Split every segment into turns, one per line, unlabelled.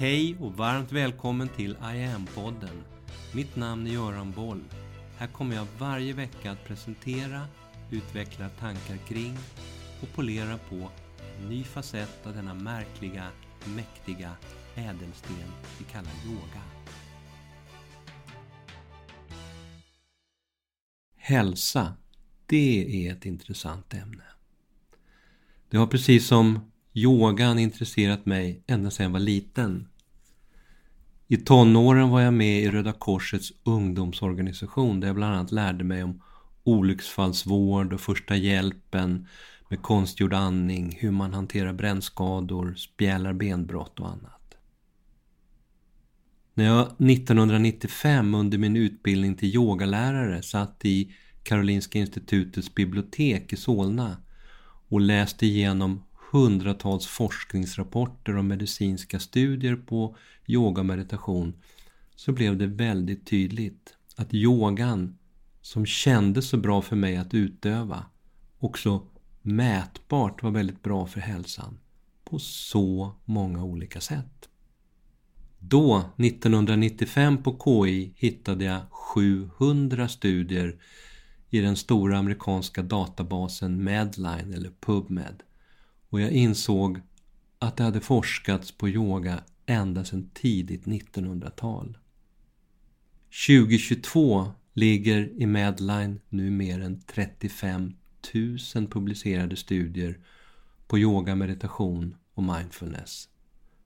Hej och varmt välkommen till I am-podden. Mitt namn är Göran Boll. Här kommer jag varje vecka att presentera, utveckla tankar kring och polera på en ny facett av denna märkliga, mäktiga ädelsten vi kallar yoga. Hälsa, det är ett intressant ämne. Det har precis som yogan intresserat mig ända sedan jag var liten. I tonåren var jag med i Röda Korsets ungdomsorganisation där jag bland annat lärde mig om olycksfallsvård och första hjälpen med konstgjord andning, hur man hanterar brännskador, spjälar benbrott och annat. När jag 1995 under min utbildning till yogalärare satt i Karolinska institutets bibliotek i Solna och läste igenom hundratals forskningsrapporter och medicinska studier på yoga och meditation så blev det väldigt tydligt att yogan som kändes så bra för mig att utöva också mätbart var väldigt bra för hälsan på så många olika sätt. Då, 1995 på KI, hittade jag 700 studier i den stora amerikanska databasen Medline eller PubMed och jag insåg att det hade forskats på yoga ända sedan tidigt 1900-tal. 2022 ligger i Medline nu mer än 35 000 publicerade studier på yoga, meditation och mindfulness.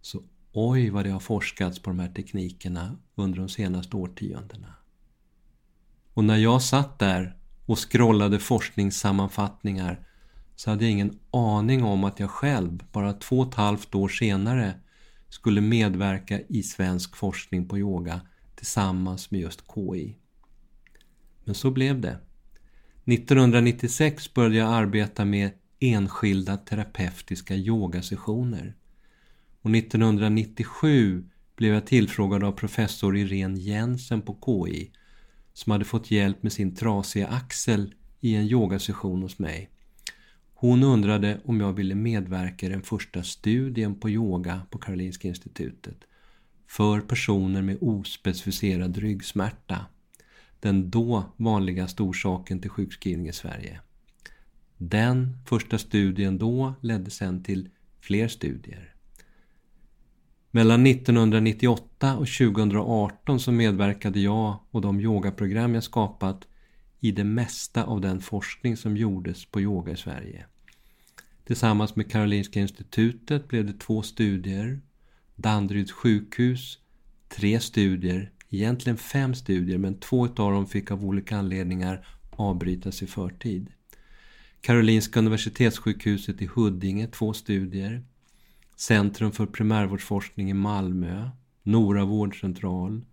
Så oj vad det har forskats på de här teknikerna under de senaste årtiondena. Och när jag satt där och scrollade forskningssammanfattningar så hade jag ingen aning om att jag själv, bara två och ett halvt år senare, skulle medverka i svensk forskning på yoga tillsammans med just KI. Men så blev det. 1996 började jag arbeta med enskilda terapeutiska yogasessioner. Och 1997 blev jag tillfrågad av professor Irene Jensen på KI som hade fått hjälp med sin trasiga axel i en yogasession hos mig. Hon undrade om jag ville medverka i den första studien på yoga på Karolinska institutet för personer med ospecificerad ryggsmärta. Den då vanligaste orsaken till sjukskrivning i Sverige. Den första studien då ledde sedan till fler studier. Mellan 1998 och 2018 så medverkade jag och de yogaprogram jag skapat i det mesta av den forskning som gjordes på yoga i Sverige. Tillsammans med Karolinska institutet blev det två studier. Danderyds sjukhus, tre studier. Egentligen fem studier men två av dem fick av olika anledningar avbrytas i förtid. Karolinska universitetssjukhuset i Huddinge, två studier. Centrum för primärvårdsforskning i Malmö, Nora vårdcentral,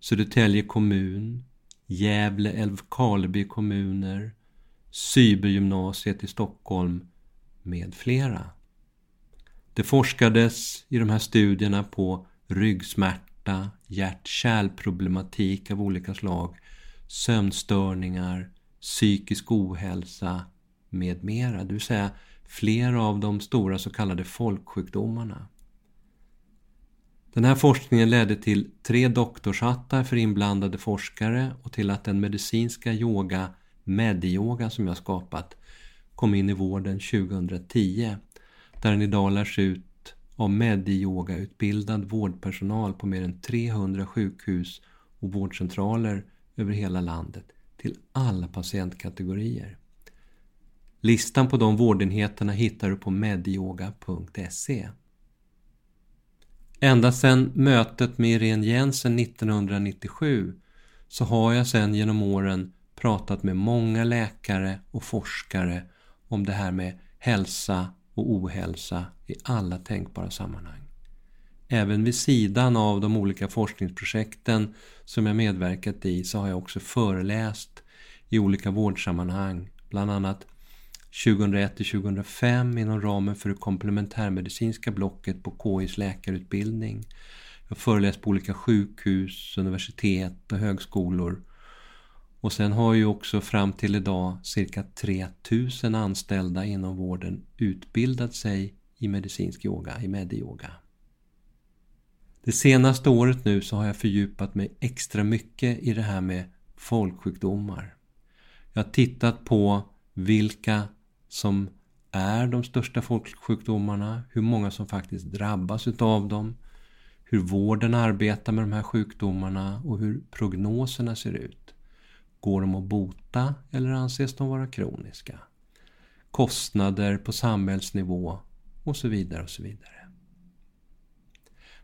Södertälje kommun, Gävle Älvkarleby kommuner, Cybergymnasiet i Stockholm med flera. Det forskades i de här studierna på ryggsmärta, hjärt-kärlproblematik av olika slag, sömnstörningar, psykisk ohälsa med mera. Det vill säga flera av de stora så kallade folksjukdomarna. Den här forskningen ledde till tre doktorshattar för inblandade forskare och till att den medicinska yoga, medyoga som jag skapat, kom in i vården 2010 där den idag lärs ut av Mediyoga-utbildad vårdpersonal på mer än 300 sjukhus och vårdcentraler över hela landet till alla patientkategorier. Listan på de vårdenheterna hittar du på medyoga.se. Ända sedan mötet med Irene Jensen 1997 så har jag sedan genom åren pratat med många läkare och forskare om det här med hälsa och ohälsa i alla tänkbara sammanhang. Även vid sidan av de olika forskningsprojekten som jag medverkat i så har jag också föreläst i olika vårdsammanhang, bland annat 2001-2005 inom ramen för det komplementärmedicinska blocket på KIs läkarutbildning. Jag har föreläst på olika sjukhus, universitet och högskolor och sen har ju också fram till idag cirka 3000 anställda inom vården utbildat sig i medicinsk yoga, i Mediyoga. Det senaste året nu så har jag fördjupat mig extra mycket i det här med folksjukdomar. Jag har tittat på vilka som är de största folksjukdomarna, hur många som faktiskt drabbas utav dem, hur vården arbetar med de här sjukdomarna och hur prognoserna ser ut. Går de att bota eller anses de vara kroniska? Kostnader på samhällsnivå och så vidare och så vidare.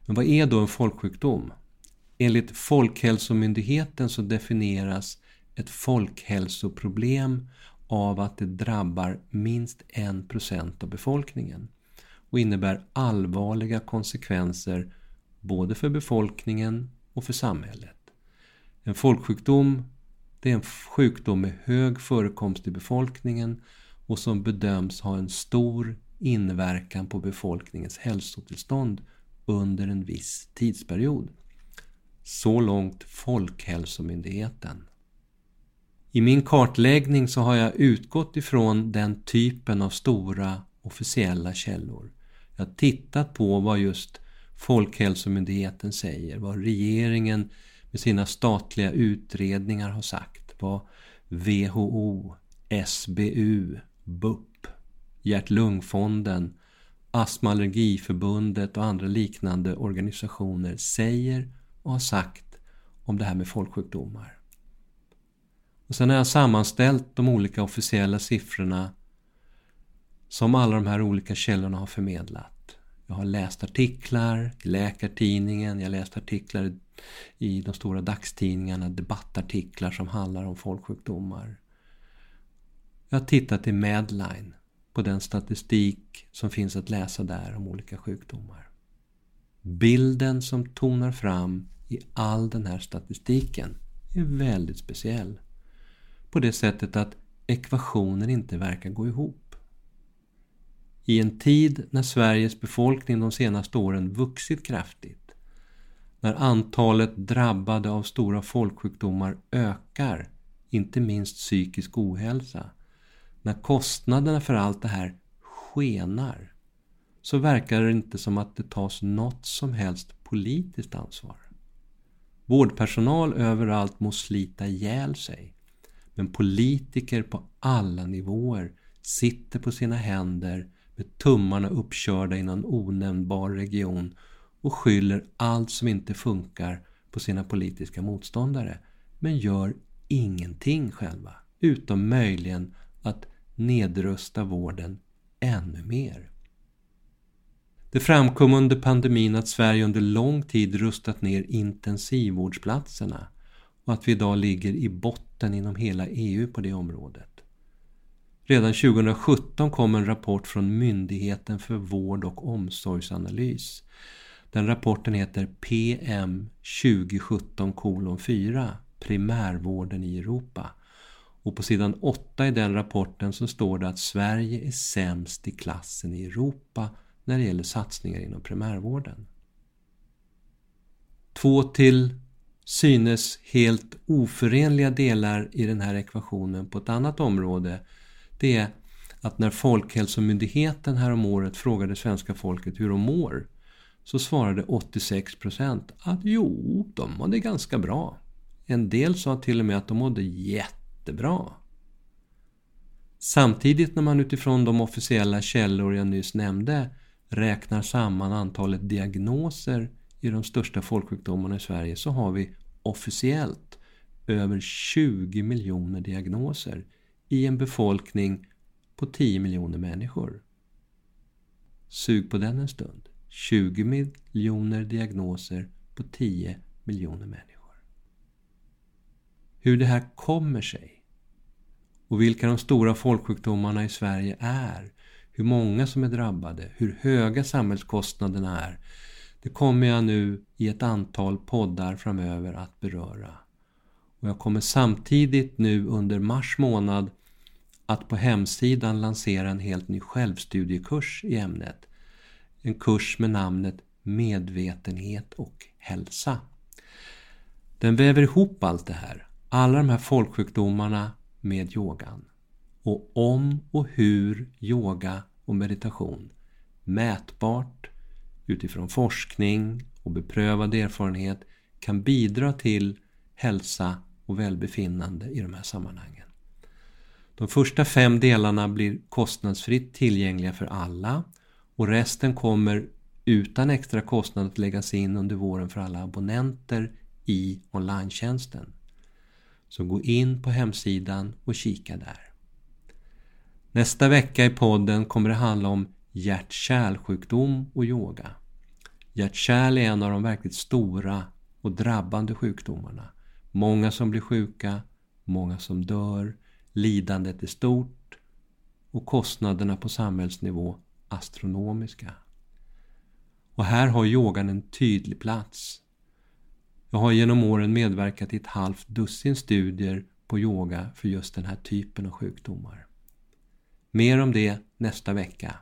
Men vad är då en folksjukdom? Enligt Folkhälsomyndigheten så definieras ett folkhälsoproblem av att det drabbar minst 1% av befolkningen och innebär allvarliga konsekvenser både för befolkningen och för samhället. En folksjukdom det är en sjukdom med hög förekomst i befolkningen och som bedöms ha en stor inverkan på befolkningens hälsotillstånd under en viss tidsperiod. Så långt Folkhälsomyndigheten. I min kartläggning så har jag utgått ifrån den typen av stora officiella källor. Jag har tittat på vad just Folkhälsomyndigheten säger, vad regeringen med sina statliga utredningar har sagt, vad WHO, SBU, BUP, Hjärt-Lungfonden, Astma Allergiförbundet och andra liknande organisationer säger och har sagt om det här med folksjukdomar. Och sen har jag sammanställt de olika officiella siffrorna som alla de här olika källorna har förmedlat. Jag har läst artiklar i Läkartidningen, jag har läst artiklar i i de stora dagstidningarna, debattartiklar som handlar om folksjukdomar. Jag har tittat i Medline på den statistik som finns att läsa där om olika sjukdomar. Bilden som tonar fram i all den här statistiken är väldigt speciell. På det sättet att ekvationen inte verkar gå ihop. I en tid när Sveriges befolkning de senaste åren vuxit kraftigt, när antalet drabbade av stora folksjukdomar ökar, inte minst psykisk ohälsa, när kostnaderna för allt det här skenar så verkar det inte som att det tas något som helst politiskt ansvar. Vårdpersonal överallt må slita ihjäl sig. Men politiker på alla nivåer sitter på sina händer med tummarna uppkörda i någon onämnbar region och skyller allt som inte funkar på sina politiska motståndare. Men gör ingenting själva. Utom möjligen att nedrusta vården ännu mer. Det framkom under pandemin att Sverige under lång tid rustat ner intensivvårdsplatserna och att vi idag ligger i botten inom hela EU på det området. Redan 2017 kom en rapport från Myndigheten för vård och omsorgsanalys. Den rapporten heter PM 2017 4 Primärvården i Europa och på sidan 8 i den rapporten så står det att Sverige är sämst i klassen i Europa när det gäller satsningar inom primärvården. Två till synes helt oförenliga delar i den här ekvationen på ett annat område det är att när Folkhälsomyndigheten häromåret frågade svenska folket hur de mår så svarade 86% att jo, de mådde ganska bra. En del sa till och med att de mådde jättebra. Samtidigt när man utifrån de officiella källor jag nyss nämnde räknar samman antalet diagnoser i de största folksjukdomarna i Sverige så har vi officiellt över 20 miljoner diagnoser i en befolkning på 10 miljoner människor. Sug på den en stund. 20 miljoner diagnoser på 10 miljoner människor. Hur det här kommer sig och vilka de stora folksjukdomarna i Sverige är, hur många som är drabbade, hur höga samhällskostnaderna är. Det kommer jag nu i ett antal poddar framöver att beröra. Och jag kommer samtidigt nu under mars månad att på hemsidan lansera en helt ny självstudiekurs i ämnet. En kurs med namnet Medvetenhet och hälsa. Den väver ihop allt det här. Alla de här folksjukdomarna med yogan och om och hur yoga och meditation mätbart utifrån forskning och beprövad erfarenhet kan bidra till hälsa och välbefinnande i de här sammanhangen. De första fem delarna blir kostnadsfritt tillgängliga för alla och resten kommer utan extra kostnad att läggas in under våren för alla abonnenter i online Så gå in på hemsidan och kika där. Nästa vecka i podden kommer det handla om hjärt-kärlsjukdom och yoga. Hjärt-kärl är en av de verkligt stora och drabbande sjukdomarna. Många som blir sjuka, många som dör, lidandet är stort och kostnaderna på samhällsnivå astronomiska. Och här har yogan en tydlig plats. Jag har genom åren medverkat i ett halvt dussin studier på yoga för just den här typen av sjukdomar. Mer om det nästa vecka.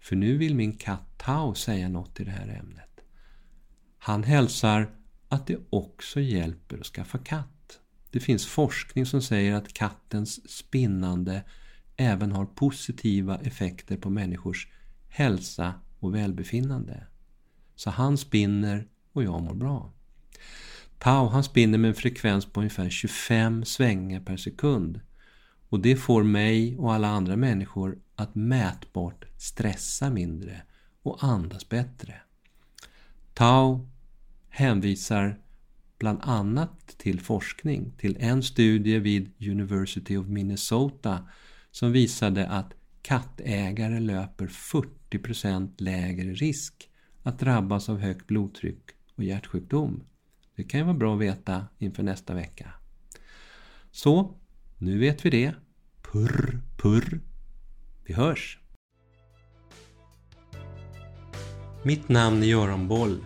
För nu vill min katt Tao säga något i det här ämnet. Han hälsar att det också hjälper att skaffa katt. Det finns forskning som säger att kattens spinnande även har positiva effekter på människors hälsa och välbefinnande. Så han spinner och jag mår bra. Tau han spinner med en frekvens på ungefär 25 svängar per sekund. Och det får mig och alla andra människor att mätbart stressa mindre och andas bättre. Tau hänvisar bland annat till forskning, till en studie vid University of Minnesota som visade att kattägare löper 40% lägre risk att drabbas av högt blodtryck och hjärtsjukdom. Det kan ju vara bra att veta inför nästa vecka. Så, nu vet vi det. Purr, purr. Vi hörs! Mitt namn är Göran Boll.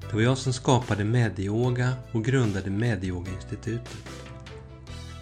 Det var jag som skapade Medyoga och grundade Medyoga-institutet.